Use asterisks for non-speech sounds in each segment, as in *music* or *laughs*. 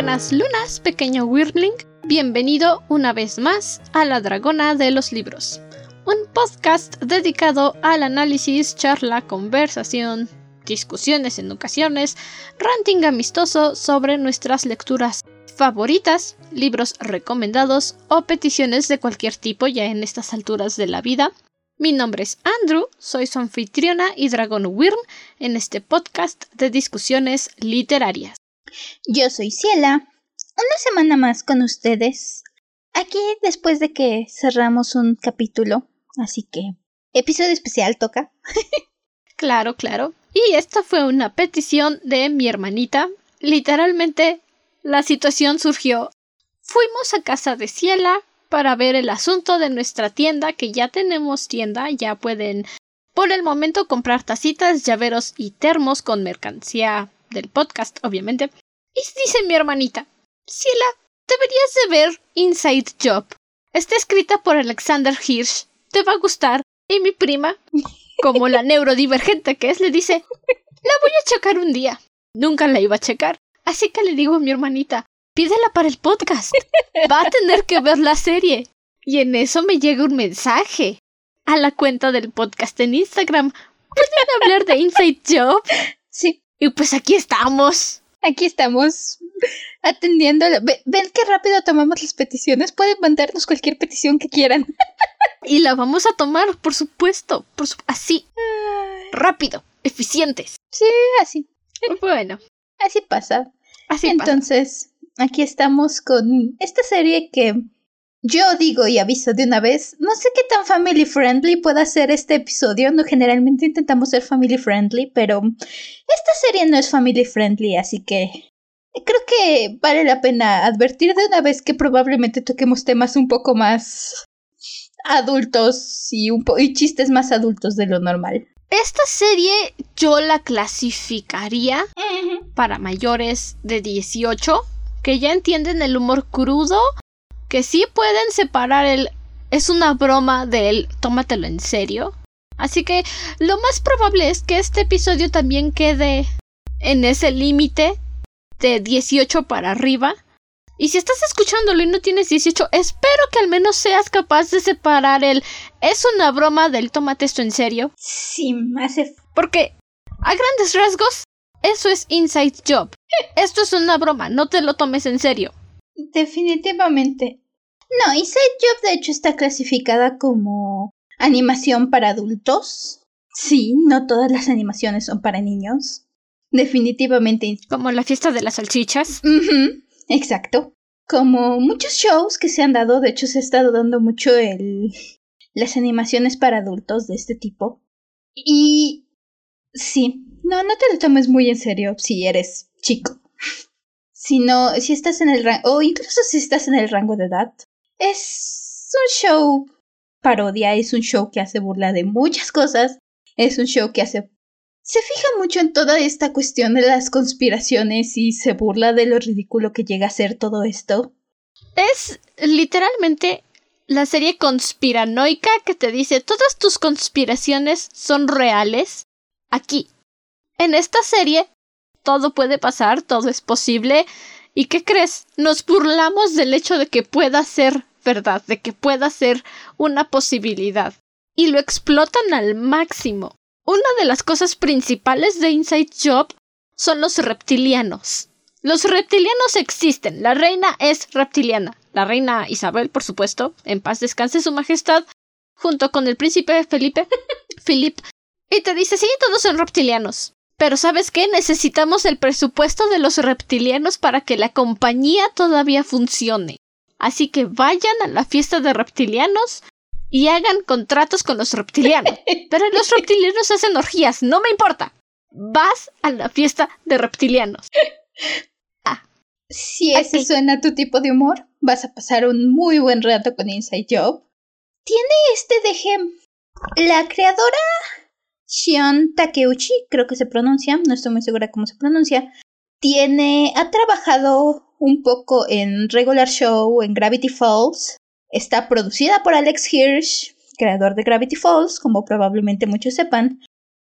buenas lunas, pequeño Wyrmling. Bienvenido una vez más a La Dragona de los Libros, un podcast dedicado al análisis, charla, conversación, discusiones en ocasiones, ranting amistoso sobre nuestras lecturas favoritas, libros recomendados o peticiones de cualquier tipo ya en estas alturas de la vida. Mi nombre es Andrew, soy su anfitriona y Dragon Wyrm en este podcast de discusiones literarias. Yo soy Ciela, una semana más con ustedes. Aquí después de que cerramos un capítulo, así que episodio especial toca. *laughs* claro, claro. Y esta fue una petición de mi hermanita. Literalmente la situación surgió. Fuimos a casa de Ciela para ver el asunto de nuestra tienda, que ya tenemos tienda, ya pueden por el momento comprar tacitas, llaveros y termos con mercancía del podcast, obviamente. Y dice mi hermanita, Ciela, deberías de ver Inside Job. Está escrita por Alexander Hirsch. Te va a gustar. Y mi prima, como la *laughs* neurodivergente que es, le dice, la voy a checar un día. Nunca la iba a checar. Así que le digo a mi hermanita, pídela para el podcast. Va a tener que ver la serie. Y en eso me llega un mensaje a la cuenta del podcast en Instagram. ¿Pueden hablar de Inside Job? Sí. Y pues aquí estamos. Aquí estamos atendiendo. Ven qué rápido tomamos las peticiones. Pueden mandarnos cualquier petición que quieran. *laughs* y la vamos a tomar, por supuesto. Por así. Rápido. Eficientes. Sí, así. Bueno. Así pasa. Así Entonces, aquí estamos con esta serie que yo digo y aviso de una vez, no sé qué tan family friendly pueda ser este episodio, no generalmente intentamos ser family friendly, pero esta serie no es family friendly, así que creo que vale la pena advertir de una vez que probablemente toquemos temas un poco más adultos y, un y chistes más adultos de lo normal. Esta serie yo la clasificaría para mayores de 18 que ya entienden el humor crudo que sí pueden separar el es una broma del tómatelo en serio. Así que lo más probable es que este episodio también quede en ese límite de 18 para arriba. Y si estás escuchándolo y no tienes 18, espero que al menos seas capaz de separar el es una broma del tómate esto en serio. Sí, hace. Porque a grandes rasgos, eso es inside job. Esto es una broma, no te lo tomes en serio. Definitivamente. No, Inside Job de hecho está clasificada como animación para adultos. Sí, no todas las animaciones son para niños. Definitivamente. Como la fiesta de las salchichas. exacto. Como muchos shows que se han dado, de hecho se ha estado dando mucho el las animaciones para adultos de este tipo. Y sí, no, no te lo tomes muy en serio si eres chico. Si no, si estás en el rango, o incluso si estás en el rango de edad, es un show parodia, es un show que hace burla de muchas cosas, es un show que hace... Se fija mucho en toda esta cuestión de las conspiraciones y se burla de lo ridículo que llega a ser todo esto. Es literalmente la serie conspiranoica que te dice todas tus conspiraciones son reales aquí. En esta serie todo puede pasar, todo es posible. ¿Y qué crees? Nos burlamos del hecho de que pueda ser verdad, de que pueda ser una posibilidad. Y lo explotan al máximo. Una de las cosas principales de Inside Job son los reptilianos. Los reptilianos existen. La reina es reptiliana. La reina Isabel, por supuesto, en paz descanse su majestad, junto con el príncipe Felipe, *laughs* Philip, y te dice, sí, todos son reptilianos. Pero ¿sabes qué? Necesitamos el presupuesto de los reptilianos para que la compañía todavía funcione. Así que vayan a la fiesta de reptilianos y hagan contratos con los reptilianos. *laughs* Pero los reptilianos hacen orgías, no me importa. Vas a la fiesta de reptilianos. *laughs* Ah. Si ese suena tu tipo de humor, vas a pasar un muy buen rato con Inside Job. Tiene este de La creadora Shion Takeuchi, creo que se pronuncia, no estoy muy segura cómo se pronuncia, tiene, ha trabajado un poco en Regular Show, en Gravity Falls, está producida por Alex Hirsch, creador de Gravity Falls, como probablemente muchos sepan,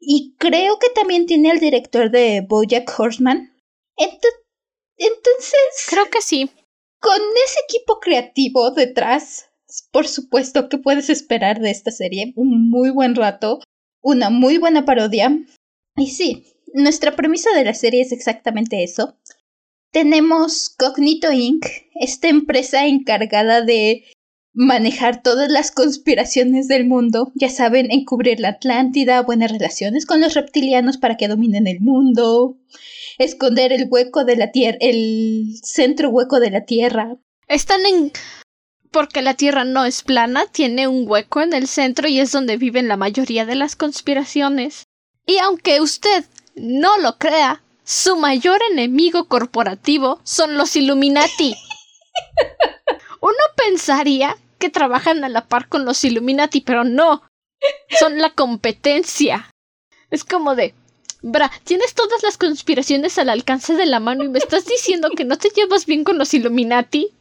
y creo que también tiene el director de Bojack Horseman. Entonces... Creo que sí. Con ese equipo creativo detrás, por supuesto que puedes esperar de esta serie un muy buen rato, una muy buena parodia. Y sí, nuestra premisa de la serie es exactamente eso. Tenemos Cognito Inc., esta empresa encargada de manejar todas las conspiraciones del mundo, ya saben, encubrir la Atlántida, buenas relaciones con los reptilianos para que dominen el mundo, esconder el hueco de la Tierra, el centro hueco de la Tierra. Están en... porque la Tierra no es plana, tiene un hueco en el centro y es donde viven la mayoría de las conspiraciones. Y aunque usted no lo crea, su mayor enemigo corporativo son los Illuminati. *laughs* Uno pensaría que trabajan a la par con los Illuminati, pero no. Son la competencia. Es como de, Bra, tienes todas las conspiraciones al alcance de la mano y me estás diciendo que no te llevas bien con los Illuminati.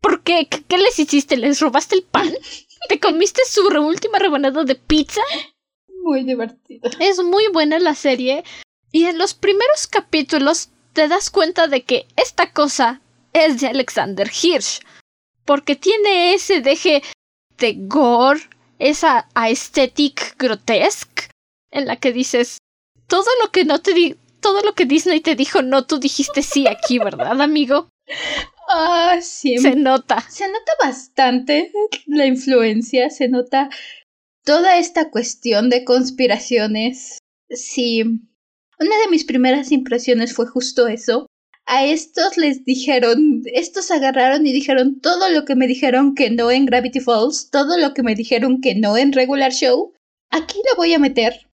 ¿Por qué? ¿Qué, les hiciste? ¿Les robaste el pan? ¿Te comiste su última rebanada de pizza? Muy divertido. Es muy buena la serie. Y en los primeros capítulos te das cuenta de que esta cosa es de Alexander Hirsch porque tiene ese deje de gore, esa aesthetic grotesque, en la que dices, todo lo que no te di todo lo que Disney te dijo no, tú dijiste sí aquí, ¿verdad, amigo? *laughs* Ah, sí. Se nota. Se nota bastante la influencia, se nota toda esta cuestión de conspiraciones. Sí. Una de mis primeras impresiones fue justo eso a estos les dijeron, estos agarraron y dijeron todo lo que me dijeron que no en Gravity Falls, todo lo que me dijeron que no en Regular Show, aquí lo voy a meter.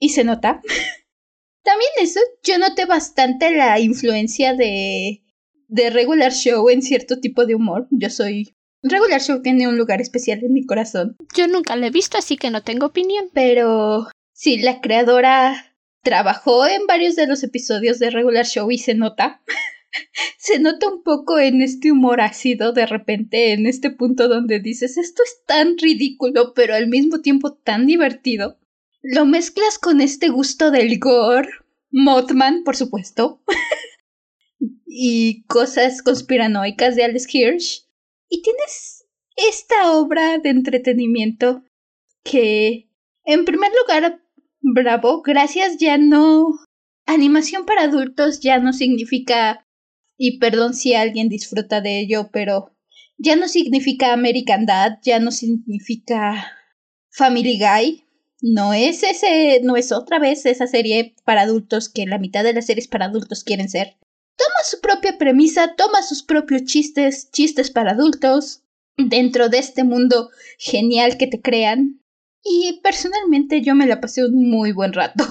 Y se nota. *laughs* También eso, yo noté bastante la influencia de, de Regular Show en cierto tipo de humor. Yo soy... Regular Show tiene un lugar especial en mi corazón. Yo nunca lo he visto, así que no tengo opinión. Pero sí, la creadora trabajó en varios de los episodios de Regular Show y se nota. *laughs* se nota un poco en este humor ácido de repente, en este punto donde dices esto es tan ridículo, pero al mismo tiempo tan divertido. Lo mezclas con este gusto del gore, Mothman, por supuesto, *laughs* y cosas conspiranoicas de Alice Hirsch, y tienes esta obra de entretenimiento que, en primer lugar, Bravo, gracias ya no... Animación para adultos ya no significa... Y perdón si alguien disfruta de ello, pero ya no significa American Dad, ya no significa Family Guy. No es ese, no es otra vez esa serie para adultos que la mitad de las series para adultos quieren ser. Toma su propia premisa, toma sus propios chistes, chistes para adultos, dentro de este mundo genial que te crean. Y personalmente yo me la pasé un muy buen rato.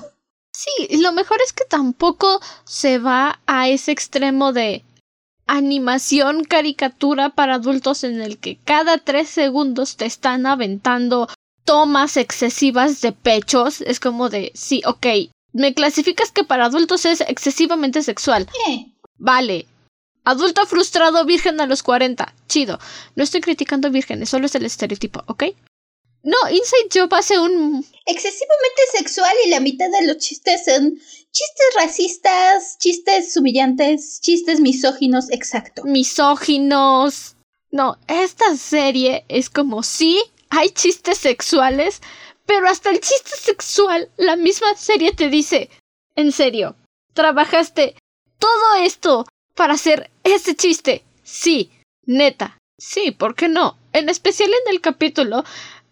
Sí, lo mejor es que tampoco se va a ese extremo de animación caricatura para adultos en el que cada tres segundos te están aventando tomas excesivas de pechos. Es como de, sí, ok, me clasificas que para adultos es excesivamente sexual. Eh. Vale. Adulto frustrado virgen a los 40. Chido. No estoy criticando vírgenes, solo es el estereotipo, ¿ok? No, Inside Job hace un... Excesivamente sexual y la mitad de los chistes son chistes racistas, chistes humillantes, chistes misóginos, exacto. Misóginos. No, esta serie es como sí, hay chistes sexuales, pero hasta el chiste sexual, la misma serie te dice, en serio, trabajaste todo esto para hacer ese chiste. Sí, neta. Sí, ¿por qué no? En especial en el capítulo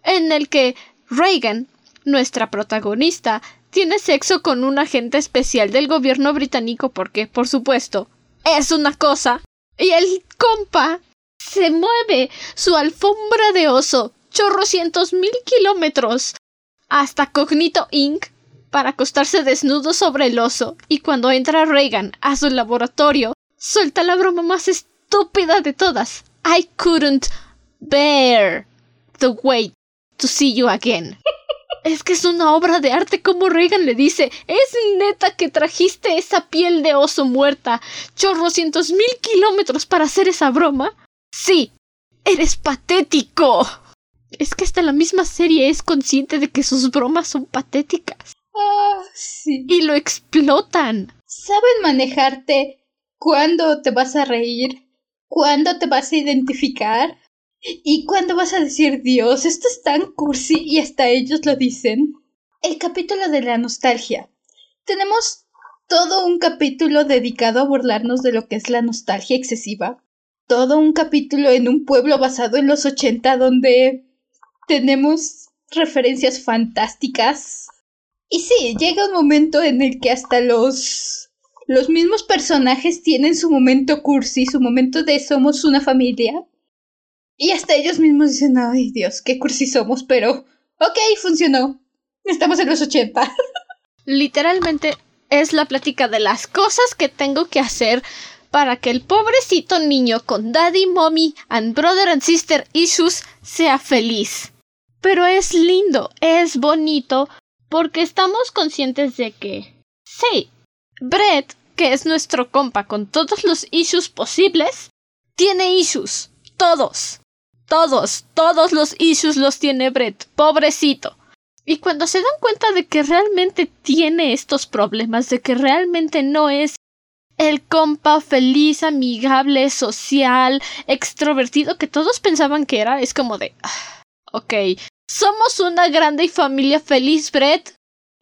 en el que Reagan, nuestra protagonista, tiene sexo con un agente especial del gobierno británico porque, por supuesto, es una cosa. Y el compa se mueve su alfombra de oso chorrocientos mil kilómetros hasta Cognito Inc. para acostarse desnudo sobre el oso y cuando entra Reagan a su laboratorio suelta la broma más estúpida de todas. I couldn't bear the weight to see you again. *laughs* Es que es una obra de arte como Reagan le dice. ¿Es neta que trajiste esa piel de oso muerta chorrocientos mil kilómetros para hacer esa broma? Sí. Eres patético. Es que hasta la misma serie es consciente de que sus bromas son patéticas. Ah, sí. Y lo explotan. Saben manejarte ¿Cuándo te vas a reír? ¿Cuándo te vas a identificar? ¿Y cuándo vas a decir, Dios, esto es tan cursi y hasta ellos lo dicen? El capítulo de la nostalgia. Tenemos todo un capítulo dedicado a burlarnos de lo que es la nostalgia excesiva. Todo un capítulo en un pueblo basado en los 80 donde tenemos referencias fantásticas. Y sí, llega un momento en el que hasta los los mismos personajes tienen su momento cursi, su momento de somos una familia. Y hasta ellos mismos dicen, ay Dios, qué cursi somos, pero ok, funcionó. Estamos en los 80. *laughs* Literalmente es la plática de las cosas que tengo que hacer para que el pobrecito niño con daddy, mommy and brother and sister issues sea feliz. Pero es lindo, es bonito, porque estamos conscientes de que sí, Brett, que es nuestro compa con todos los issues posibles, tiene issues. Todos. Todos, todos los issues los tiene Brett. Pobrecito. Y cuando se dan cuenta de que realmente tiene estos problemas, de que realmente no es el compa feliz, amigable, social, extrovertido que todos pensaban que era, es como de... Ah, ok, somos una grande y familia feliz, Brett.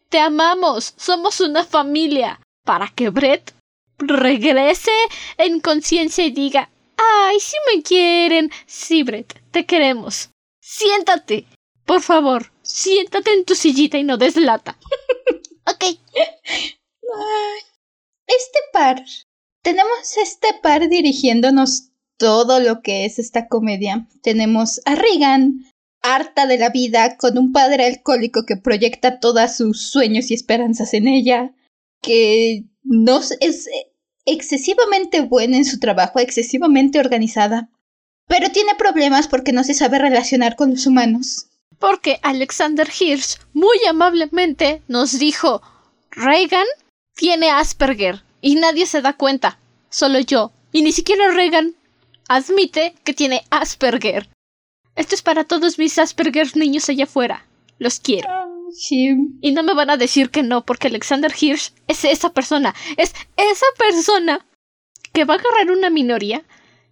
Te amamos, somos una familia para que Brett regrese en conciencia y diga, ay, si me quieren. Sí, Brett, te queremos. Siéntate, por favor, siéntate en tu sillita y no deslata. *laughs* ok. Este par. Tenemos este par dirigiéndonos todo lo que es esta comedia. Tenemos a Regan, harta de la vida, con un padre alcohólico que proyecta todos sus sueños y esperanzas en ella que no es excesivamente buena en su trabajo, excesivamente organizada, pero tiene problemas porque no se sabe relacionar con los humanos. Porque Alexander Hirsch muy amablemente nos dijo Reagan tiene Asperger y nadie se da cuenta, solo yo, y ni siquiera Reagan admite que tiene Asperger. Esto es para todos mis Asperger niños allá afuera. Los quiero. Ah. Y no me van a decir que no, porque Alexander Hirsch es esa persona. Es esa persona que va a agarrar una minoría,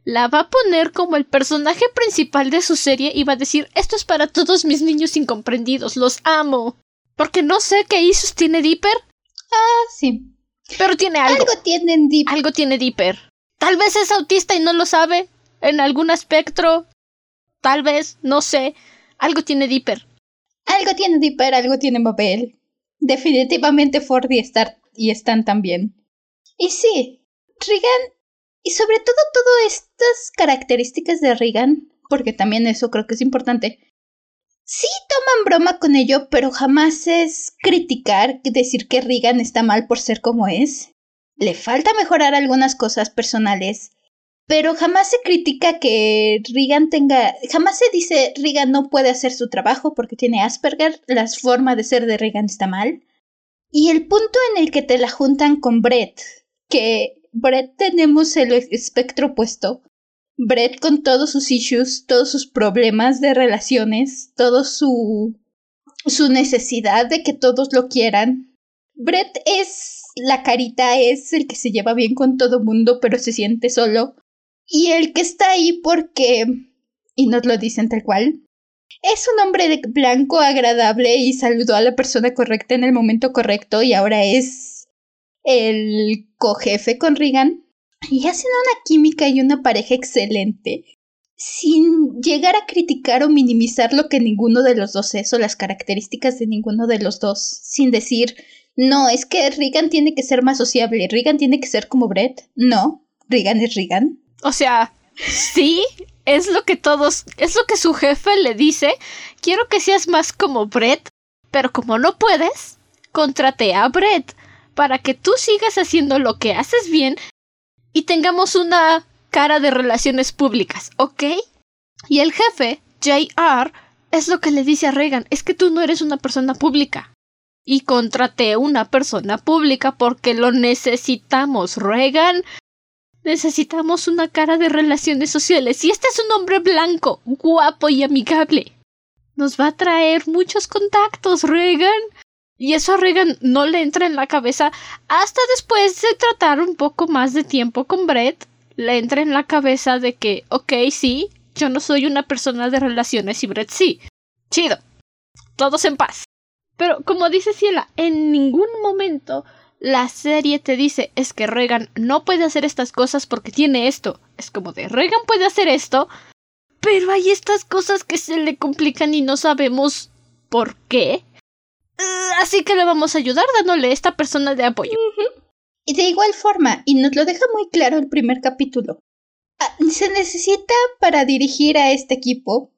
la va a poner como el personaje principal de su serie y va a decir: Esto es para todos mis niños incomprendidos, los amo. Porque no sé qué Isus tiene Dipper. Ah, sí. Pero tiene algo. Algo tiene Dipper. Algo tiene Dipper. Tal vez es autista y no lo sabe. En algún espectro. Tal vez, no sé. Algo tiene Dipper. Algo tiene Dipper, algo tiene Mabel. Definitivamente Ford y, Star y Stan también. Y sí, Regan, y sobre todo todas estas características de Regan, porque también eso creo que es importante, sí toman broma con ello, pero jamás es criticar, decir que Regan está mal por ser como es. Le falta mejorar algunas cosas personales, pero jamás se critica que Regan tenga, jamás se dice Regan no puede hacer su trabajo porque tiene Asperger, la forma de ser de Regan está mal. Y el punto en el que te la juntan con Brett, que Brett tenemos el espectro opuesto. Brett con todos sus issues, todos sus problemas de relaciones, todo su su necesidad de que todos lo quieran. Brett es la carita, es el que se lleva bien con todo mundo, pero se siente solo. Y el que está ahí porque, y nos lo dicen tal cual, es un hombre blanco agradable y saludó a la persona correcta en el momento correcto y ahora es el cojefe con Regan. Y hacen una química y una pareja excelente, sin llegar a criticar o minimizar lo que ninguno de los dos es o las características de ninguno de los dos, sin decir, no, es que Regan tiene que ser más sociable, Regan tiene que ser como Brett. No, Regan es Regan. O sea, sí, es lo que todos, es lo que su jefe le dice. Quiero que seas más como Brett, pero como no puedes, contrate a Brett para que tú sigas haciendo lo que haces bien y tengamos una cara de relaciones públicas, ¿ok? Y el jefe, JR, es lo que le dice a Reagan, es que tú no eres una persona pública. Y contraté una persona pública porque lo necesitamos. Reagan Necesitamos una cara de relaciones sociales y este es un hombre blanco, guapo y amigable. Nos va a traer muchos contactos, Regan. Y eso a Regan no le entra en la cabeza hasta después de tratar un poco más de tiempo con Brett. Le entra en la cabeza de que, ok, sí, yo no soy una persona de relaciones y Brett sí. Chido. Todos en paz. Pero como dice Ciela, en ningún momento la serie te dice es que Regan no puede hacer estas cosas porque tiene esto. Es como de Regan puede hacer esto, pero hay estas cosas que se le complican y no sabemos por qué. Eh, así que le vamos a ayudar dándole esta persona de apoyo. Y de igual forma, y nos lo deja muy claro el primer capítulo, ah, se necesita para dirigir a este equipo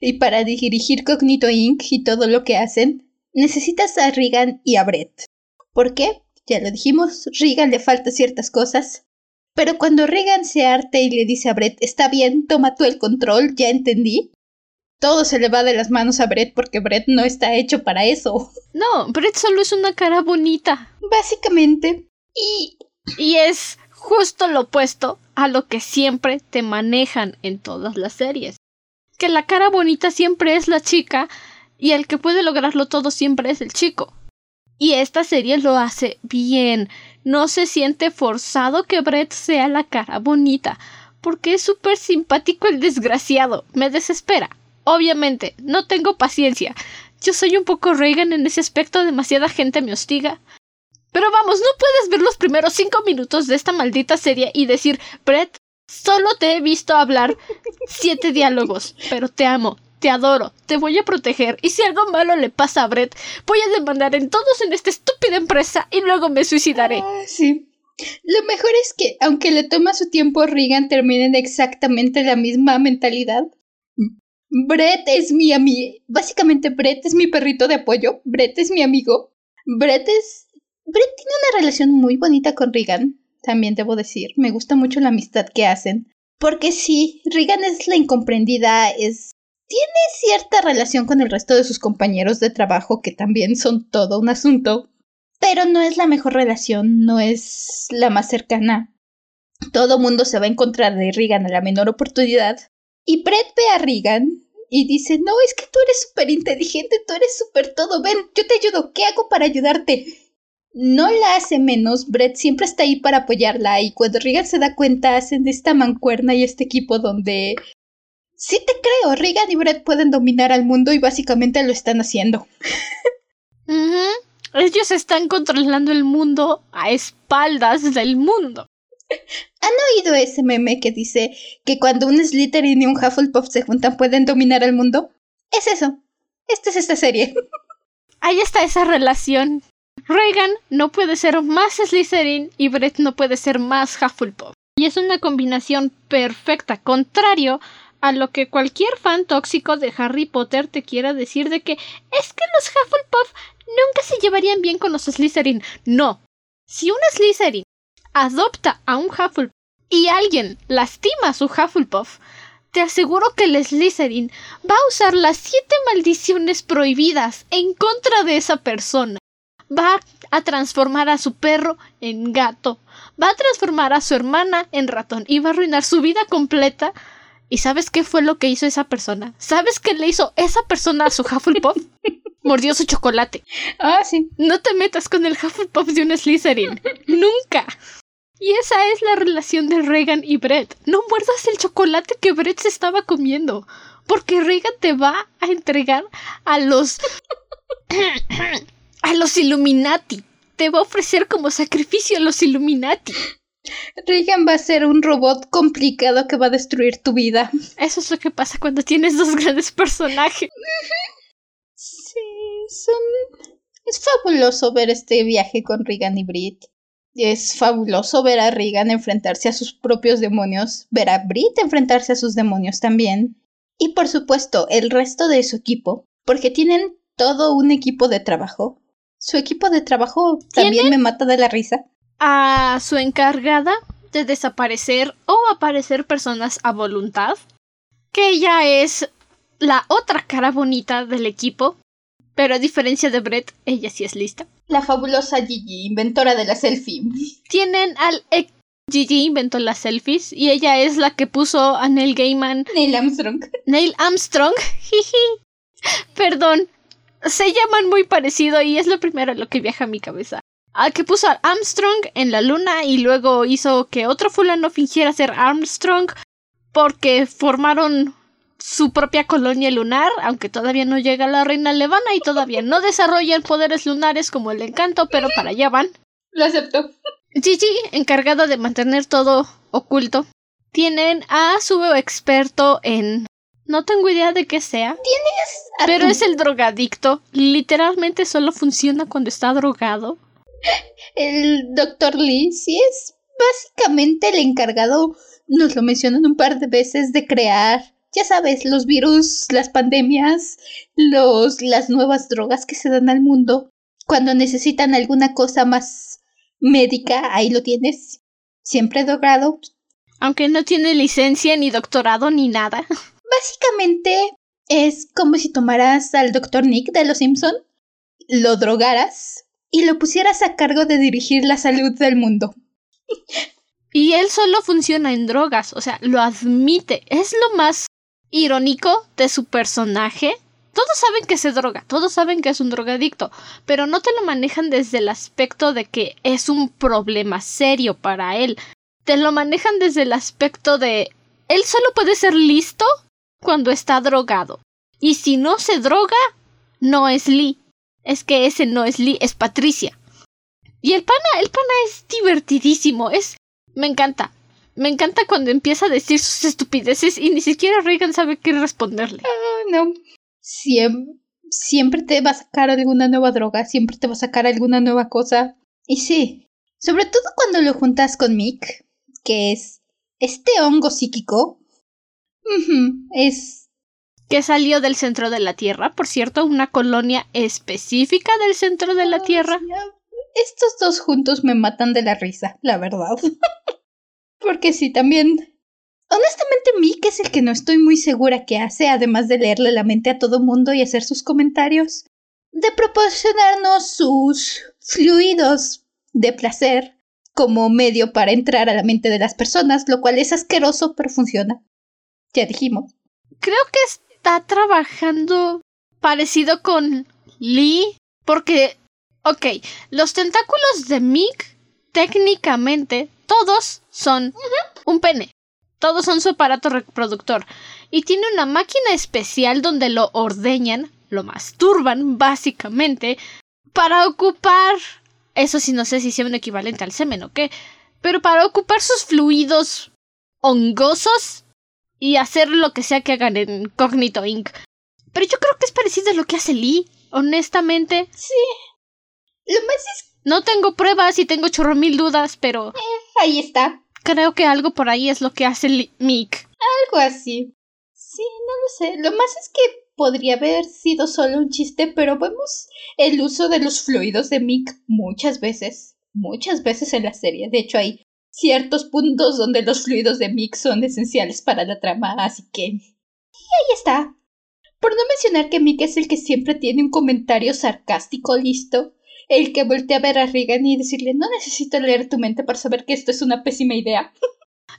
y para dirigir Cognito Inc. y todo lo que hacen, necesitas a Regan y a Brett. ¿Por qué? Ya lo dijimos, Regan le falta ciertas cosas. Pero cuando Regan se arte y le dice a Brett, está bien, toma tú el control, ya entendí, todo se le va de las manos a Brett porque Brett no está hecho para eso. No, Brett solo es una cara bonita. Básicamente. Y. Y es justo lo opuesto a lo que siempre te manejan en todas las series. Que la cara bonita siempre es la chica y el que puede lograrlo todo siempre es el chico. Y esta serie lo hace bien. No se siente forzado que Brett sea la cara bonita, porque es súper simpático el desgraciado. Me desespera. Obviamente, no tengo paciencia. Yo soy un poco Reagan en ese aspecto, demasiada gente me hostiga. Pero vamos, no puedes ver los primeros cinco minutos de esta maldita serie y decir, Brett, solo te he visto hablar siete diálogos, pero te amo, te adoro, te voy a proteger, y si algo malo le pasa a Brett, voy a demandar en todos en esta estúpida empresa y luego me suicidaré. Ah, sí. Lo mejor es que, aunque le toma su tiempo, Regan termina en exactamente la misma mentalidad. Brett es mi amigo. Básicamente, Brett es mi perrito de apoyo. Brett es mi amigo. Brett es. Brett tiene una relación muy bonita con Regan. También debo decir. Me gusta mucho la amistad que hacen. Porque sí, Regan es la incomprendida, es. Tiene cierta relación con el resto de sus compañeros de trabajo que también son todo un asunto. Pero no es la mejor relación, no es la más cercana. Todo mundo se va a encontrar de Regan a la menor oportunidad. Y Brett ve a Regan y dice, no, es que tú eres súper inteligente, tú eres súper todo, ven, yo te ayudo, ¿qué hago para ayudarte? No la hace menos, Brett siempre está ahí para apoyarla y cuando Regan se da cuenta hacen esta mancuerna y este equipo donde... Sí te creo, Regan y Brett pueden dominar al mundo y básicamente lo están haciendo. Ellos están controlando el mundo a espaldas del mundo. ¿Han oído ese meme que dice que cuando un Slytherin y un Hufflepuff se juntan pueden dominar el mundo? Es eso. Esta es esta serie. *laughs* Ahí está esa relación. Reagan no puede ser más Slytherin y Brett no puede ser más Hufflepuff. Y es una combinación perfecta, contrario a lo que cualquier fan tóxico de Harry Potter te quiera decir de que es que los Hufflepuff nunca se llevarían bien con los Slytherin. No. Si un Slytherin adopta a un Hufflepuff y alguien lastima a su Hufflepuff, te aseguro que el Slytherin va a usar las siete maldiciones prohibidas en contra de esa persona. Va a transformar a su perro en gato. Va a transformar a su hermana en ratón y va a arruinar su vida completa. ¿Y sabes qué fue lo que hizo esa persona? ¿Sabes qué le hizo esa persona a su Hufflepuff? *laughs* Mordió su chocolate. Ah, sí. No te metas con el Hufflepuff de un Slytherin. *laughs* Nunca. Y esa es la relación de Regan y Brett. No muerdas el chocolate que Brett se estaba comiendo. Porque Regan te va a entregar a los. *laughs* a los Illuminati. Te va a ofrecer como sacrificio a los Illuminati. Regan va a ser un robot complicado que va a destruir tu vida. Eso es lo que pasa cuando tienes dos grandes personajes. Sí, son. Es fabuloso ver este viaje con Regan y Britt. Es fabuloso ver a Regan enfrentarse a sus propios demonios, ver a Brit enfrentarse a sus demonios también. Y por supuesto, el resto de su equipo, porque tienen todo un equipo de trabajo. Su equipo de trabajo también me mata de la risa. A su encargada de desaparecer o aparecer personas a voluntad, que ella es la otra cara bonita del equipo, pero a diferencia de Brett, ella sí es lista. La fabulosa Gigi, inventora de la selfie. Tienen al ex Gigi inventó las selfies y ella es la que puso a Neil Gaiman. Neil Armstrong. Neil Armstrong. *laughs* Perdón. se llaman muy parecido y es lo primero en lo que viaja a mi cabeza. Al que puso a Armstrong en la luna y luego hizo que otro fulano fingiera ser Armstrong porque formaron su propia colonia lunar, aunque todavía no llega la reina levana y todavía no desarrollan poderes lunares como el encanto, pero para allá van. *laughs* Lo acepto. Gigi, encargada de mantener todo oculto. Tienen a su experto en... No tengo idea de qué sea. Tienes... Pero es el drogadicto. Literalmente solo funciona cuando está drogado. El doctor Lee sí es básicamente el encargado, nos lo mencionan un par de veces, de crear ya sabes, los virus, las pandemias, los, las nuevas drogas que se dan al mundo. Cuando necesitan alguna cosa más médica, ahí lo tienes. Siempre drogado. Aunque no tiene licencia, ni doctorado, ni nada. *laughs* Básicamente es como si tomaras al doctor Nick de Los Simpson, lo drogaras y lo pusieras a cargo de dirigir la salud del mundo. Y él solo funciona en drogas, o sea, lo admite. Es lo más irónico de su personaje. Todos saben que se droga, todos saben que es un drogadicto, pero no te lo manejan desde el aspecto de que es un problema serio para él. Te lo manejan desde el aspecto de él solo puede ser listo cuando está drogado. Y si no se droga, no es Lee. Es que ese no es Lee, es Patricia. Y el pana, el pana es divertidísimo, es me encanta. Me encanta cuando empieza a decir sus estupideces y ni siquiera Reagan sabe qué responderle. Ah, no. Siempre, siempre te va a sacar alguna nueva droga, siempre te va a sacar alguna nueva cosa. Y sí, sobre todo cuando lo juntas con Mick, que es este hongo psíquico. es... Que salió del centro de la Tierra, por cierto, una colonia específica del centro de la Tierra. Estos dos juntos me matan de la risa, la verdad. *laughs* Porque sí, también. Honestamente, Mick es el que no estoy muy segura que hace, además de leerle la mente a todo mundo y hacer sus comentarios, de proporcionarnos sus fluidos de placer como medio para entrar a la mente de las personas, lo cual es asqueroso, pero funciona. Ya dijimos. Creo que está trabajando parecido con Lee, porque, ok, los tentáculos de Mick técnicamente todos son un pene. Todos son su aparato reproductor. Y tiene una máquina especial donde lo ordeñan, lo masturban, básicamente, para ocupar. Eso sí, no sé si sea un equivalente al semen o qué. Pero para ocupar sus fluidos hongosos y hacer lo que sea que hagan en Cognito Inc. Pero yo creo que es parecido a lo que hace Lee, honestamente. Sí. Lo más es no tengo pruebas y tengo chorro mil dudas, pero. Eh, ahí está. Creo que algo por ahí es lo que hace Mick. Algo así. Sí, no lo sé. Lo más es que podría haber sido solo un chiste, pero vemos el uso de los fluidos de Mick muchas veces. Muchas veces en la serie. De hecho, hay ciertos puntos donde los fluidos de Mick son esenciales para la trama, así que. Y ahí está. Por no mencionar que Mick es el que siempre tiene un comentario sarcástico listo el que voltea a ver a Regan y decirle no necesito leer tu mente para saber que esto es una pésima idea.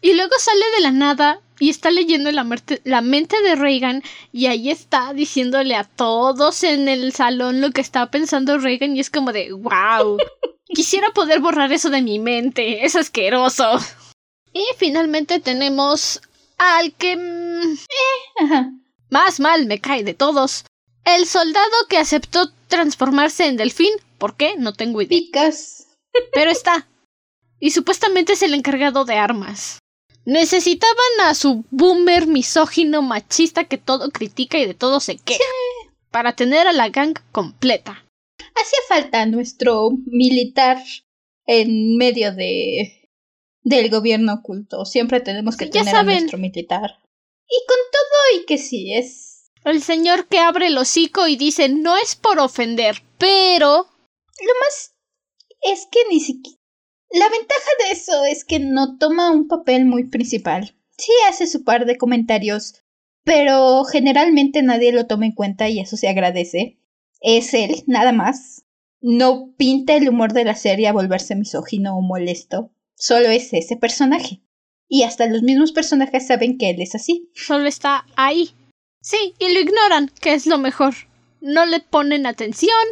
Y luego sale de la nada y está leyendo la, la, mente de Reagan y ahí está diciéndole a todos en el salón lo que estaba pensando Reagan y es como de wow. *laughs* Quisiera poder borrar eso de mi mente, es asqueroso. Y finalmente tenemos al que... Mm, eh, más mal me cae de todos. El soldado que aceptó transformarse en delfín ¿Por qué? No tengo idea. Picas. Pero está. Y supuestamente es el encargado de armas. Necesitaban a su boomer misógino machista que todo critica y de todo se queja. Para tener a la gang completa. Hacía falta nuestro militar en medio de del gobierno oculto. Siempre tenemos que tener a nuestro militar. Y con todo y que sí es. El señor que abre el hocico y dice no es por ofender, pero lo más es que ni siquiera... La ventaja de eso es que no toma un papel muy principal. Sí hace su par de comentarios, pero generalmente nadie lo toma en cuenta y eso se agradece. Es él, nada más. No pinta el humor de la serie a volverse misógino o molesto. Solo es ese personaje. Y hasta los mismos personajes saben que él es así. Solo está ahí. Sí, y lo ignoran, que es lo mejor. no le ponen atención,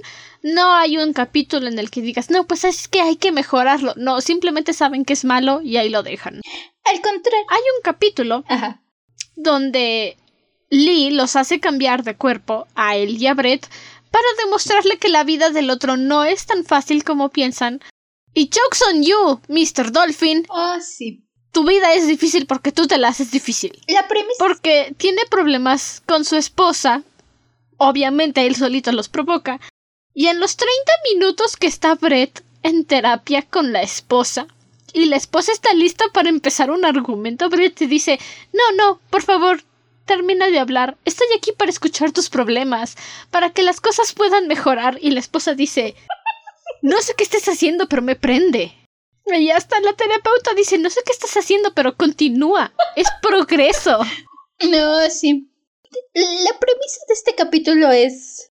no hay un capítulo en el que digas, no, pues es que hay que mejorarlo. No, simplemente saben que es malo y ahí lo dejan. Al contrario. Hay un capítulo donde Lee los hace cambiar de cuerpo a él y a Brett para demostrarle que la vida del otro no es tan fácil como piensan. Y jokes on you, Mr. Dolphin. Oh, sí. Tu vida es difícil porque tú te la haces difícil. La premisa. Porque tiene problemas con su esposa. Obviamente él solito los provoca. Y en los 30 minutos que está Brett en terapia con la esposa, y la esposa está lista para empezar un argumento, Brett dice No, no, por favor, termina de hablar. Estoy aquí para escuchar tus problemas, para que las cosas puedan mejorar. Y la esposa dice No sé qué estés haciendo, pero me prende. Y hasta la terapeuta dice No sé qué estás haciendo, pero continúa. Es progreso. *laughs* No, sí. La premisa de este capítulo es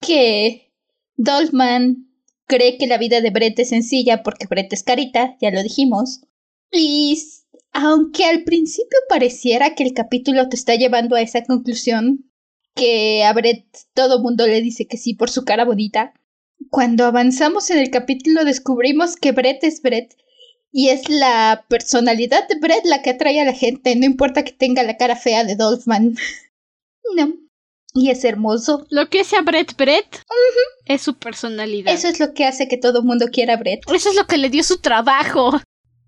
que Dolphin cree que la vida de Brett es sencilla porque Brett es carita, ya lo dijimos. Y aunque al principio pareciera que el capítulo te está llevando a esa conclusión, que a Brett todo mundo le dice que sí por su cara bonita, cuando avanzamos en el capítulo descubrimos que Brett es Brett y es la personalidad de Brett la que atrae a la gente, no importa que tenga la cara fea de Dolphman. *laughs* no. Y es hermoso. Lo que hace a Brett Brett es su personalidad. Eso es lo que hace que todo el mundo quiera a Brett. Eso es lo que le dio su trabajo.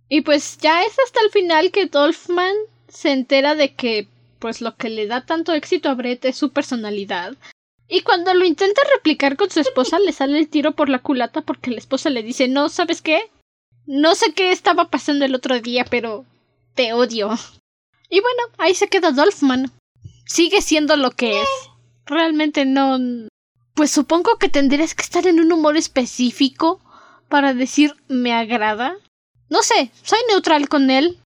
Y pues ya es hasta el final que Dolphman se entera de que pues lo que le da tanto éxito a Brett es su personalidad. Y cuando lo intenta replicar con su esposa le sale el tiro por la culata porque la esposa le dice no, ¿sabes qué? No sé qué estaba pasando el otro día, pero te odio. Y bueno, ahí se queda Dolphman. Sigue siendo lo que es realmente no... Pues supongo que tendrías que estar en un humor específico para decir me agrada. No sé, soy neutral con él.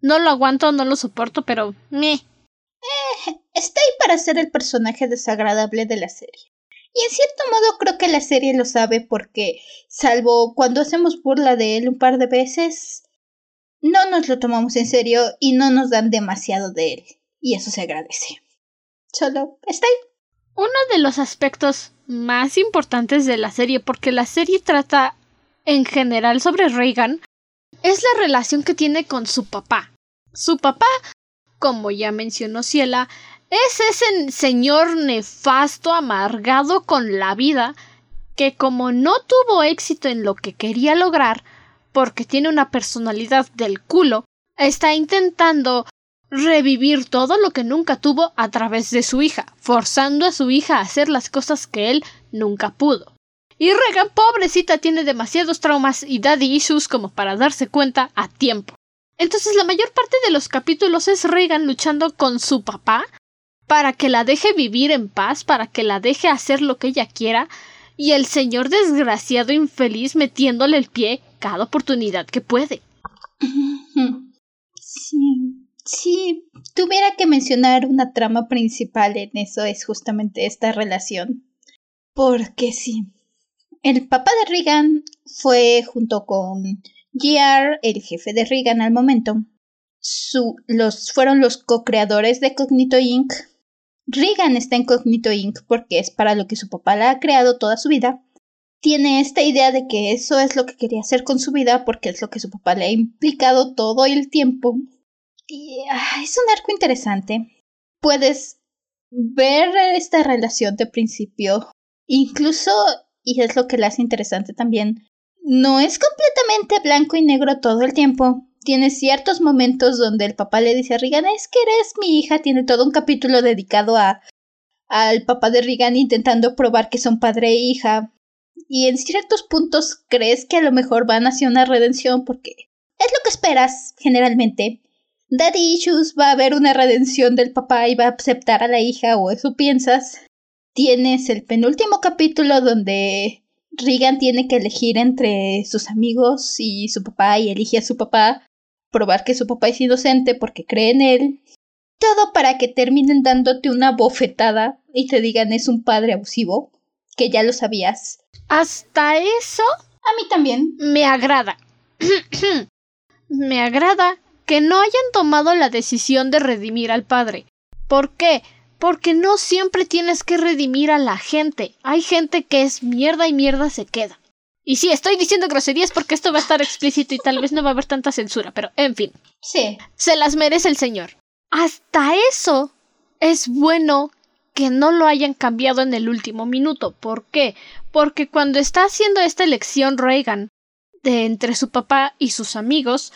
No lo aguanto, no lo soporto, pero me. Eh, está ahí para ser el personaje desagradable de la serie. Y en cierto modo creo que la serie lo sabe porque, salvo cuando hacemos burla de él un par de veces, no nos lo tomamos en serio y no nos dan demasiado de él. Y eso se agradece. Solo está ahí uno de los aspectos más importantes de la serie, porque la serie trata en general sobre Reagan, es la relación que tiene con su papá. Su papá, como ya mencionó Ciela, es ese señor nefasto, amargado con la vida, que como no tuvo éxito en lo que quería lograr, porque tiene una personalidad del culo, está intentando revivir todo lo que nunca tuvo a través de su hija, forzando a su hija a hacer las cosas que él nunca pudo. Y Regan, pobrecita, tiene demasiados traumas y daddy issues como para darse cuenta a tiempo. Entonces la mayor parte de los capítulos es Regan luchando con su papá para que la deje vivir en paz, para que la deje hacer lo que ella quiera, y el señor desgraciado infeliz metiéndole el pie cada oportunidad que puede. Sí. Si tuviera que mencionar una trama principal en eso es justamente esta relación. Porque sí, el papá de Regan fue junto con GR, el jefe de Regan al momento. Su, los, fueron los co-creadores de Cognito Inc. Regan está en Cognito Inc. porque es para lo que su papá la ha creado toda su vida. Tiene esta idea de que eso es lo que quería hacer con su vida porque es lo que su papá le ha implicado todo el tiempo y ah, es un arco interesante. Puedes ver esta relación de principio. Incluso, y es lo que la hace interesante también, no es completamente blanco y negro todo el tiempo. Tiene ciertos momentos donde el papá le dice a Regan, es que eres mi hija, tiene todo un capítulo dedicado a al papá de Regan intentando probar que son padre e hija. Y en ciertos puntos crees que a lo mejor van hacia una redención porque es lo que esperas generalmente. Daddy Issues va a haber una redención del papá y va a aceptar a la hija, o eso piensas. Tienes el penúltimo capítulo donde Regan tiene que elegir entre sus amigos y su papá y elige a su papá, probar que su papá es inocente porque cree en él. Todo para que terminen dándote una bofetada y te digan es un padre abusivo, que ya lo sabías. Hasta eso... A mí también. Me agrada. *clears throat* me agrada que no hayan tomado la decisión de redimir al padre. ¿Por qué? Porque no siempre tienes que redimir a la gente. Hay gente que es mierda y mierda se queda. Y sí, estoy diciendo groserías porque esto va a estar explícito y tal vez no va a haber tanta censura, pero en fin. Sí. Se las merece el señor. Hasta eso es bueno que no lo hayan cambiado en el último minuto. ¿Por qué? Porque cuando está haciendo esta elección Reagan de entre su papá y sus amigos,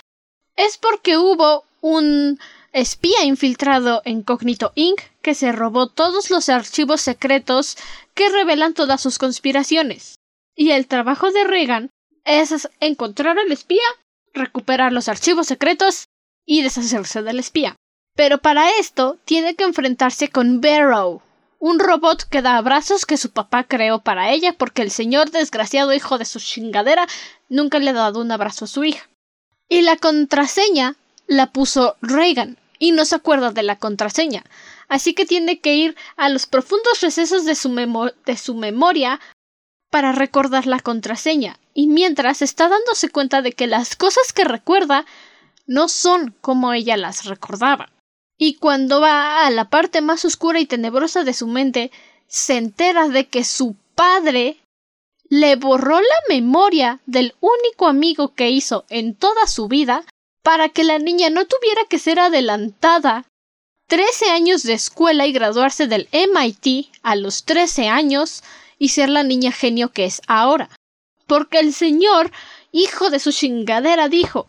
es porque hubo un espía infiltrado en Cognito Inc. que se robó todos los archivos secretos que revelan todas sus conspiraciones. Y el trabajo de Reagan es encontrar al espía, recuperar los archivos secretos y deshacerse del espía. Pero para esto tiene que enfrentarse con Barrow, un robot que da abrazos que su papá creó para ella porque el señor desgraciado hijo de su chingadera nunca le ha dado un abrazo a su hija. Y la contraseña la puso Reagan y no se acuerda de la contraseña, así que tiene que ir a los profundos recesos de su, de su memoria para recordar la contraseña, y mientras está dándose cuenta de que las cosas que recuerda no son como ella las recordaba. Y cuando va a la parte más oscura y tenebrosa de su mente, se entera de que su padre le borró la memoria del único amigo que hizo en toda su vida para que la niña no tuviera que ser adelantada 13 años de escuela y graduarse del MIT a los 13 años y ser la niña genio que es ahora. Porque el señor, hijo de su chingadera, dijo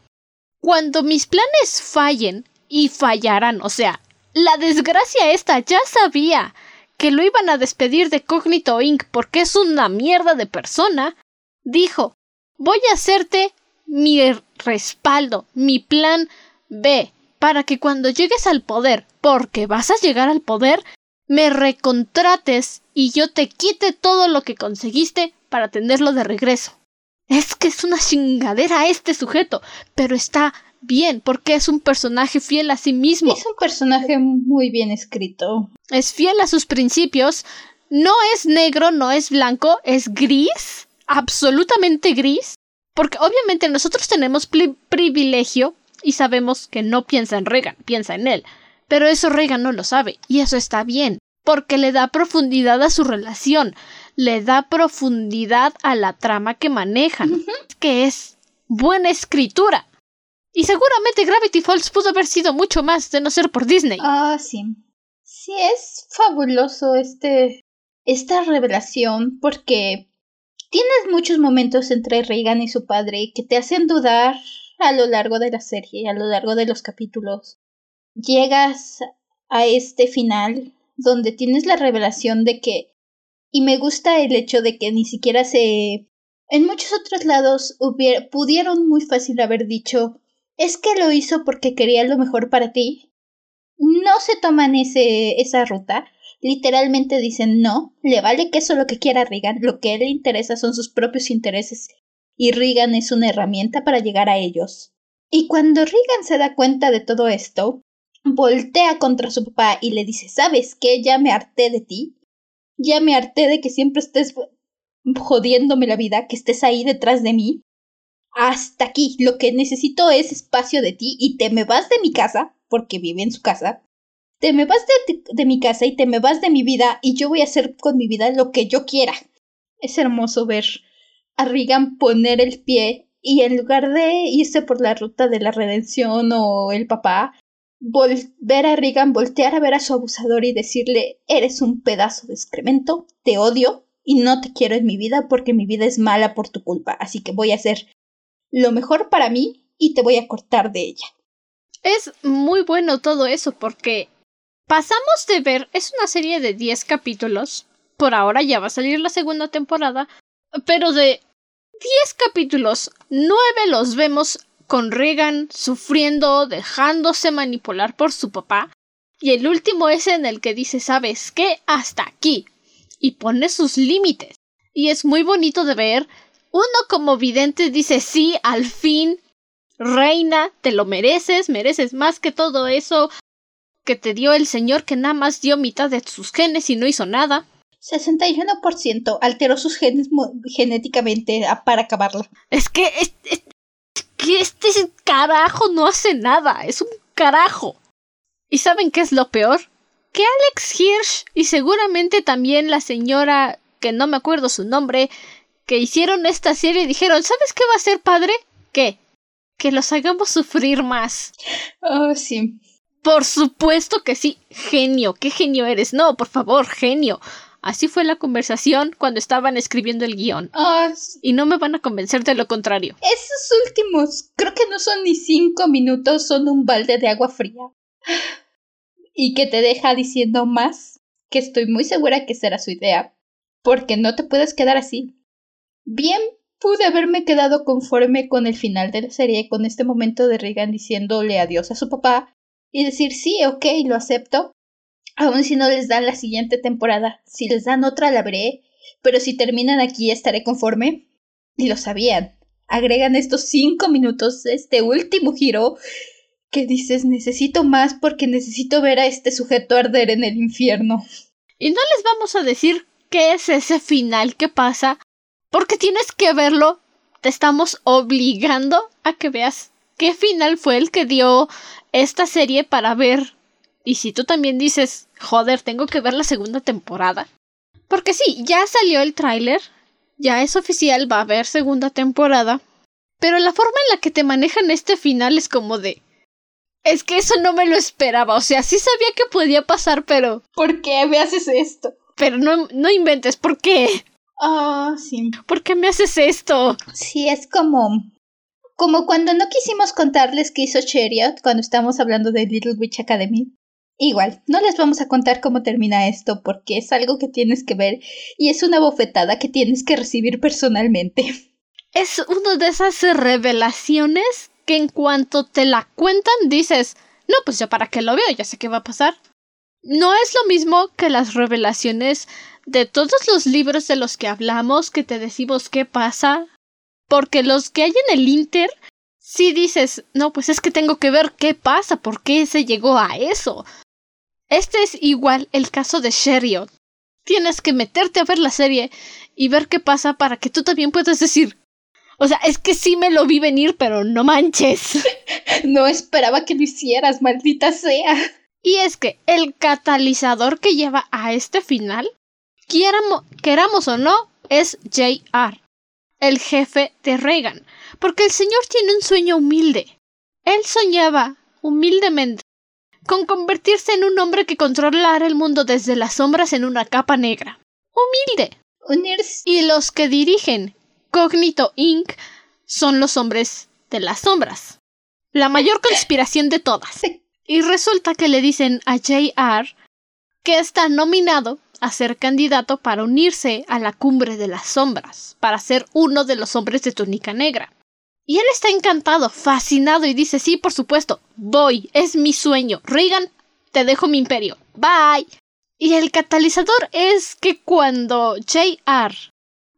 Cuando mis planes fallen, y fallarán, o sea, la desgracia esta ya sabía que lo iban a despedir de Cognito Inc. porque es una mierda de persona, dijo voy a hacerte mi respaldo, mi plan B, para que cuando llegues al poder, porque vas a llegar al poder, me recontrates y yo te quite todo lo que conseguiste para tenerlo de regreso. Es que es una chingadera este sujeto, pero está bien porque es un personaje fiel a sí mismo. Es un personaje muy bien escrito. Es fiel a sus principios. No es negro, no es blanco, es gris, absolutamente gris. Porque obviamente nosotros tenemos privilegio y sabemos que no piensa en Reagan, piensa en él. Pero eso Reagan no lo sabe, y eso está bien, porque le da profundidad a su relación, le da profundidad a la trama que manejan, que es buena escritura. Y seguramente Gravity Falls pudo haber sido mucho más de no ser por Disney. Ah, sí. Sí, es fabuloso este esta revelación porque tienes muchos momentos entre Reagan y su padre que te hacen dudar a lo largo de la serie, a lo largo de los capítulos. Llegas a este final donde tienes la revelación de que y me gusta el hecho de que ni siquiera se en muchos otros lados pudieron muy fácil haber dicho ¿Es que lo hizo porque quería lo mejor para ti? No se toman ese, esa ruta. Literalmente dicen no, le vale que eso lo que quiera Regan, lo que a él le interesa son sus propios intereses y Regan es una herramienta para llegar a ellos. Y cuando Regan se da cuenta de todo esto, voltea contra su papá y le dice ¿Sabes qué? Ya me harté de ti. Ya me harté de que siempre estés jodiéndome la vida, que estés ahí detrás de mí hasta aquí, lo que necesito es espacio de ti y te me vas de mi casa, porque vive en su casa, te me vas de, de, mi casa y te me vas de mi vida y yo voy a hacer con mi vida lo que yo quiera. Es hermoso ver a Regan poner el pie y en lugar de irse por la ruta de la redención o el papá, ver a Regan voltear a ver a su abusador y decirle eres un pedazo de excremento, te odio y no te quiero en mi vida porque mi vida es mala por tu culpa, así que voy a hacer lo mejor para mí y te voy a cortar de ella. Es muy bueno todo eso porque pasamos de ver, es una serie de 10 capítulos, por ahora ya va a salir la segunda temporada, pero de 10 capítulos, 9 los vemos con Regan sufriendo, dejándose manipular por su papá, y el último es en el que dice, ¿sabes qué? Hasta aquí. Y pone sus límites. Y es muy bonito de ver uno como vidente dice sí, al fin, reina, te lo mereces, mereces más que todo eso que te dio el señor que nada más dio mitad de sus genes y no hizo nada. 61% alteró sus genes genéticamente para acabarla. Es que, es, que este carajo no hace nada, es un carajo. ¿Y saben qué es lo peor? que Alex Hirsch y seguramente también la señora, que no me acuerdo su nombre, que hicieron esta serie dijeron, ¿sabes qué va a ser padre? ¿Qué? Que los hagamos sufrir más. Oh, sí. Por supuesto que sí. Genio, qué genio eres. No, por favor, genio. Así fue la conversación cuando estaban escribiendo el guion. Oh, y no me van a convencer de lo contrario. Esos últimos, creo que no son ni cinco minutos, son un balde de agua fría. Y que te deja diciendo más, que estoy muy segura que será su idea. Porque no te puedes quedar así. Bien pude haberme quedado conforme con el final de la serie, con este momento de Regan diciéndole adiós a su papá y decir sí, ok, lo acepto, aun si no les dan la siguiente temporada. Si les dan otra la veré, pero si terminan aquí estaré conforme. Y lo sabían. Agregan estos cinco minutos, este último giro, que dices necesito más porque necesito ver a este sujeto arder en el infierno. Y no les vamos a decir qué es ese final que pasa porque tienes que verlo. Te estamos obligando a que veas qué final fue el que dio esta serie para ver. Y si tú también dices, joder, tengo que ver la segunda temporada. Porque sí, ya salió el tráiler, ya es oficial, va a haber segunda temporada. Pero la forma en la que te manejan este final es como de... Es que eso no me lo esperaba, o sea, sí sabía que podía pasar, pero... ¿Por qué me haces esto? Pero no, no inventes, ¿por qué? Ah, sí. ¿Por qué me haces esto? Sí, es como. Como cuando no quisimos contarles qué hizo Chariot cuando estábamos hablando de Little Witch Academy. Igual, no les vamos a contar cómo termina esto porque es algo que tienes que ver y es una bofetada que tienes que recibir personalmente. *laughs* Es una de esas revelaciones que en cuanto te la cuentan dices, no, pues ya para qué lo veo, ya sé qué va a pasar. No es lo mismo que las revelaciones de todos los libros de los que hablamos que te decimos qué pasa, porque los que hay en el Inter, si dices, no, pues es que tengo que ver qué pasa, por qué se llegó a eso. Este es igual el caso de Sheriot. Tienes que meterte a ver la serie y ver qué pasa para que tú también puedas decir. O sea, es que sí me lo vi venir, pero no manches. *laughs* no esperaba que lo hicieras, maldita sea. Y es que el catalizador que lleva a este final queramos o no, es J.R., el jefe de Reagan, porque el señor tiene un sueño humilde. Él soñaba, humildemente, con convertirse en un hombre que controlara el mundo desde las sombras en una capa negra. Humilde. Y los que dirigen Cognito Inc. son los hombres de las sombras. La mayor conspiración de todas. Y resulta que le dicen a J.R. que está nominado a ser candidato para unirse a la cumbre de las sombras, para ser uno de los hombres de túnica negra. Y él está encantado, fascinado y dice, sí, por supuesto, voy, es mi sueño. Reagan, te dejo mi imperio. Bye. Y el catalizador es que cuando JR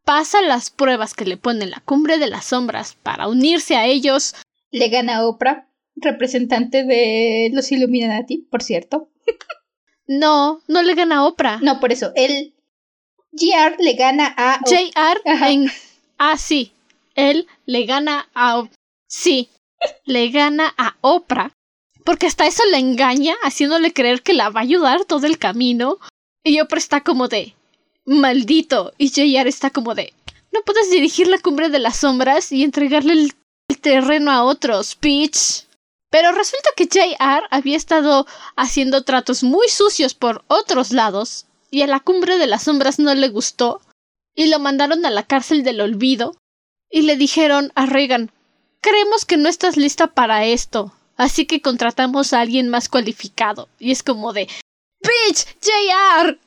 pasa las pruebas que le pone la cumbre de las sombras para unirse a ellos, le gana a Oprah, representante de los Illuminati, por cierto. *laughs* No, no le gana a Oprah. No, por eso. Él. JR le gana a. JR en. Ah, sí. Él le gana a. Sí. le gana a Oprah. Porque hasta eso le engaña, haciéndole creer que la va a ayudar todo el camino. Y Oprah está como de. Maldito. Y JR está como de. No puedes dirigir la cumbre de las sombras y entregarle el, terreno a otros, bitch. Pero resulta que JR había estado haciendo tratos muy sucios por otros lados, y a la cumbre de las sombras no le gustó, y lo mandaron a la cárcel del olvido, y le dijeron a Reagan Creemos que no estás lista para esto, así que contratamos a alguien más cualificado. Y es como de ¡Bitch! JR.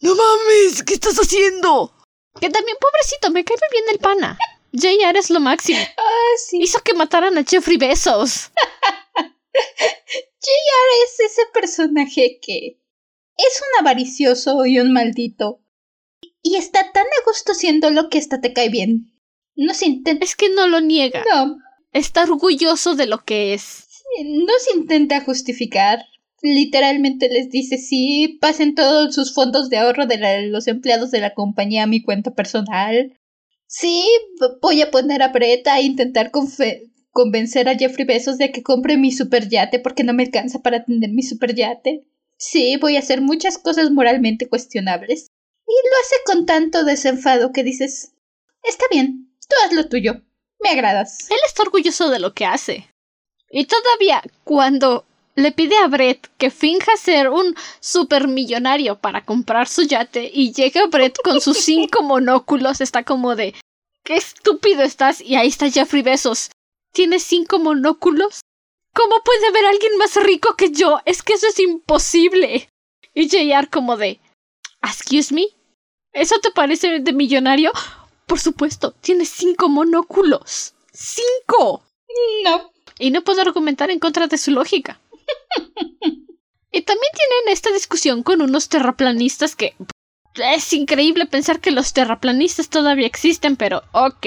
No mames, ¿qué estás haciendo? Que también, pobrecito, me cae bien el pana. JR es lo máximo. *laughs* Ah, sí. Hizo que mataran a Jeffrey Besos. *laughs* JR es ese personaje que es un avaricioso y un maldito. Y está tan a gusto siendo lo que hasta te cae bien. No se intenta. Es que no lo niega. No. Está orgulloso de lo que es. No se intenta justificar. Literalmente les dice sí, pasen todos sus fondos de ahorro de los empleados de la compañía a mi cuenta personal. Sí, voy a poner a Breta a intentar convencer a Jeffrey Bezos de que compre mi superyate porque no me alcanza para atender mi superyate. Sí, voy a hacer muchas cosas moralmente cuestionables. Y lo hace con tanto desenfado que dices, está bien, tú haz lo tuyo, me agradas. Él está orgulloso de lo que hace. Y todavía, cuando le pide a Brett que finja ser un supermillonario para comprar su yate y llega Brett con sus *laughs* cinco monóculos, está como de qué estúpido estás y ahí está Jeffrey Besos. ¿Tienes cinco monóculos? ¿Cómo puede haber alguien más rico que yo? Es que eso es imposible. Y JR como de Excuse me? ¿Eso te parece de millonario? Por supuesto, tienes cinco monóculos. ¡Cinco! No. Y no puedo argumentar en contra de su lógica. *laughs* y también tienen esta discusión con unos terraplanistas que es increíble pensar que los terraplanistas todavía existen, pero ok.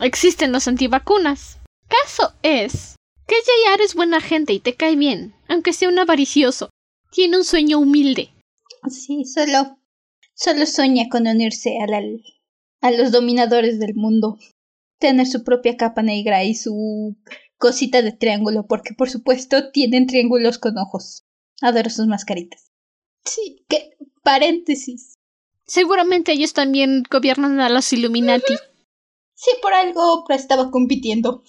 Existen los antivacunas. Caso es que JR es buena gente y te cae bien, aunque sea un avaricioso. Tiene un sueño humilde. Sí, solo. Solo sueña con unirse a, la, a los dominadores del mundo. Tener su propia capa negra y su cosita de triángulo, porque por supuesto tienen triángulos con ojos. Adoro sus mascaritas. Sí, que paréntesis. Seguramente ellos también gobiernan a los Illuminati. Sí, por algo estaba compitiendo.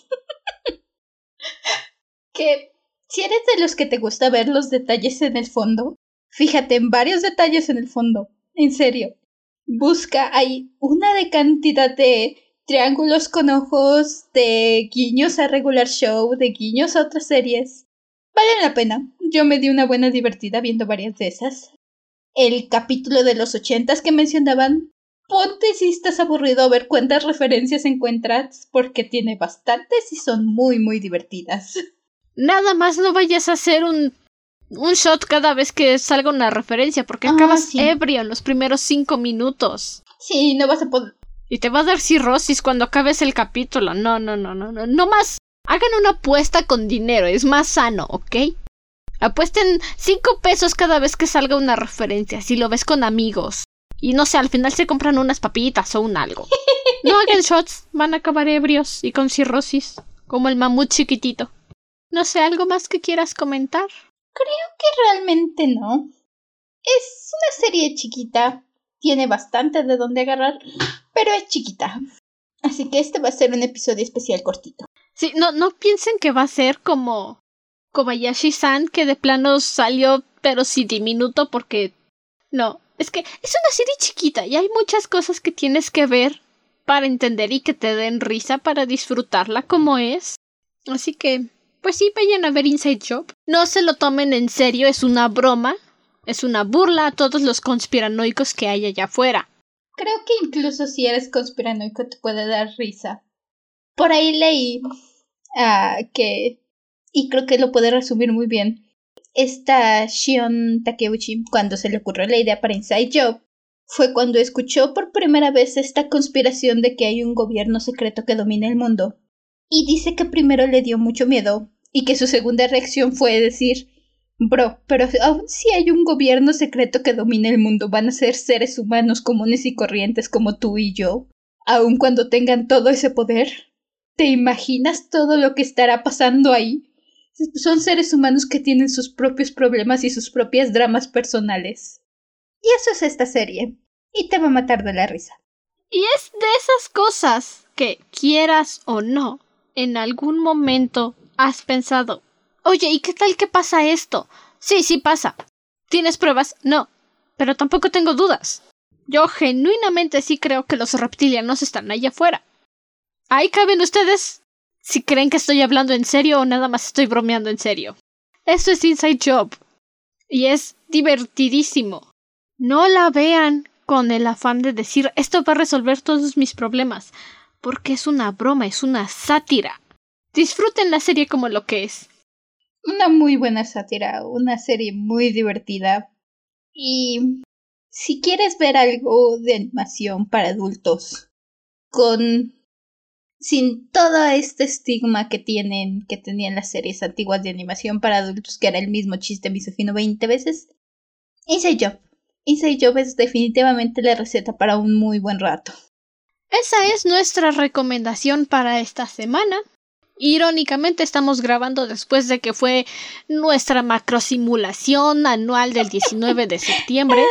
*laughs* que si eres de los que te gusta ver los detalles en el fondo, fíjate en varios detalles en el fondo. En serio. Busca, hay una de cantidad de triángulos con ojos, de guiños a regular show, de guiños a otras series. Valen la pena. Yo me di una buena divertida viendo varias de esas. El capítulo de los ochentas que mencionaban. Ponte si estás aburrido a ver cuántas referencias encuentras, porque tiene bastantes y son muy, muy divertidas. Nada más no vayas a hacer un, un shot cada vez que salga una referencia, porque acabas ebrio en los primeros cinco minutos. Sí, no vas a poder, y te va a dar cirrosis cuando acabes el capítulo. No, no, no, no, no. No más. Hagan una apuesta con dinero. Es más sano, ¿ok? Apuesten cinco pesos cada vez que salga una referencia. Si lo ves con amigos. Y no sé, al final se compran unas papitas o un algo. No hagan shots. Van a acabar ebrios y con cirrosis. Como el mamut chiquitito. No sé, ¿algo más que quieras comentar? Creo que realmente no. Es una serie chiquita. Tiene bastante de dónde agarrar pero es chiquita. Así que este va a ser un episodio especial cortito. Sí, no, no piensen que va a ser como Kobayashi-san, que de plano salió, pero sí diminuto, porque. No, es que es una serie chiquita y hay muchas cosas que tienes que ver para entender y que te den risa para disfrutarla como es. Así que, pues sí, vayan a ver Inside Job. No se lo tomen en serio, es una broma, es una burla a todos los conspiranoicos que hay allá afuera. Creo que incluso si eres conspiranoico te puede dar risa. Por ahí leí uh, que, y creo que lo puede resumir muy bien, esta Shion Takeuchi, cuando se le ocurrió la idea para Inside Job, fue cuando escuchó por primera vez esta conspiración de que hay un gobierno secreto que domina el mundo. Y dice que primero le dio mucho miedo y que su segunda reacción fue decir Bro, pero aún si hay un gobierno secreto que domine el mundo, van a ser seres humanos comunes y corrientes como tú y yo. Aun cuando tengan todo ese poder. ¿Te imaginas todo lo que estará pasando ahí? Son seres humanos que tienen sus propios problemas y sus propias dramas personales. Y eso es esta serie. Y te va a matar de la risa. Y es de esas cosas que, quieras o no, en algún momento has pensado, Oye, ¿y qué tal que pasa esto? Sí, sí pasa. ¿Tienes pruebas? No. Pero tampoco tengo dudas. Yo genuinamente sí creo que los reptilianos están allá afuera. Ahí caben ustedes si creen que estoy hablando en serio o nada más estoy bromeando en serio. Esto es Inside Job. Y es divertidísimo. No la vean con el afán de decir esto va a resolver todos mis problemas. Porque es una broma, es una sátira. Disfruten la serie como lo que es una muy buena sátira, una serie muy divertida. Y si quieres ver algo de animación para adultos, con sin todo este estigma que tienen, que tenían las series antiguas de animación para adultos, que era el mismo chiste misógino 20 veces, Inside Job. Inside Job es definitivamente la receta para un muy buen rato. Esa es nuestra recomendación para esta semana. Irónicamente estamos grabando después de que fue nuestra macrosimulación anual del 19 de septiembre.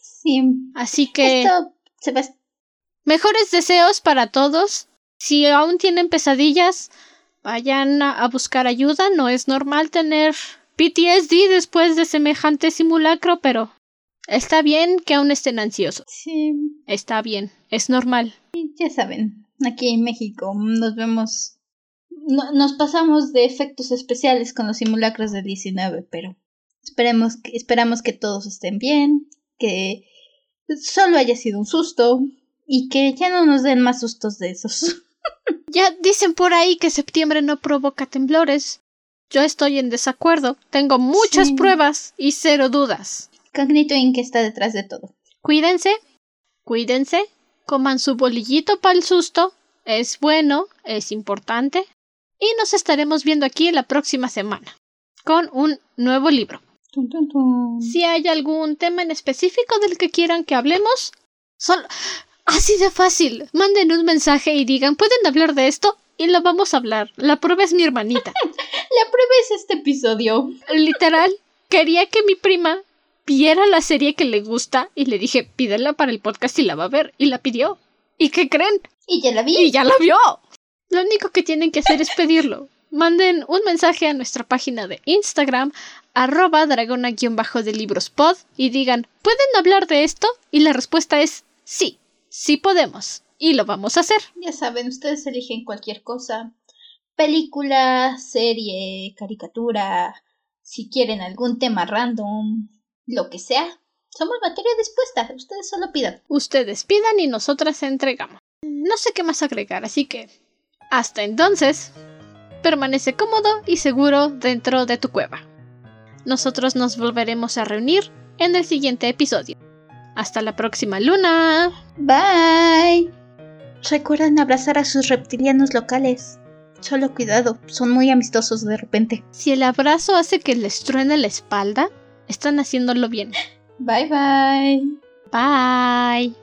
Sí. Así que Esto se va. mejores deseos para todos. Si aún tienen pesadillas, vayan a buscar ayuda. No es normal tener PTSD después de semejante simulacro, pero está bien que aún estén ansiosos. Sí. Está bien, es normal. Ya saben, aquí en México nos vemos. no- nos pasamos de efectos especiales con los simulacros del 19, pero esperemos que, esperamos que todos estén bien, que solo haya sido un susto y que ya no nos den más sustos de esos. *laughs* Ya dicen por ahí que septiembre no provoca temblores. Yo estoy en desacuerdo. Tengo muchas Sí. pruebas y cero dudas. Cognito Inc. está detrás de todo. Cuídense, cuídense, coman su bolillito para el susto. Es bueno, es importante. Y nos estaremos viendo aquí la próxima semana con un nuevo libro. Si hay algún tema en específico del que quieran que hablemos, solo así de fácil. Manden un mensaje y digan, ¿pueden hablar de esto? Y lo vamos a hablar. La prueba es mi hermanita. *laughs* La prueba es este episodio. Literal, quería que mi prima viera la serie que le gusta y le dije, pídela para el podcast y la va a ver. Y la pidió. ¿Y qué creen? Y ya la vi. Y ya la vio. Lo único que tienen que hacer es pedirlo. Manden un mensaje a nuestra página de Instagram, arroba dragona-de librospod, y digan, ¿pueden hablar de esto? Y la respuesta es sí, sí podemos. Y lo vamos a hacer. Ya saben, ustedes eligen cualquier cosa. Película, serie, caricatura, si quieren algún tema random, lo que sea. Somos materia dispuesta, ustedes solo pidan. Ustedes pidan y nosotras entregamos. No sé qué más agregar, así que... Hasta entonces, permanece cómodo y seguro dentro de tu cueva. Nosotros nos volveremos a reunir en el siguiente episodio. Hasta la próxima luna. Bye. Recuerden abrazar a sus reptilianos locales. Solo cuidado, son muy amistosos de repente. Si el abrazo hace que les truene la espalda, están haciéndolo bien. Bye bye. Bye.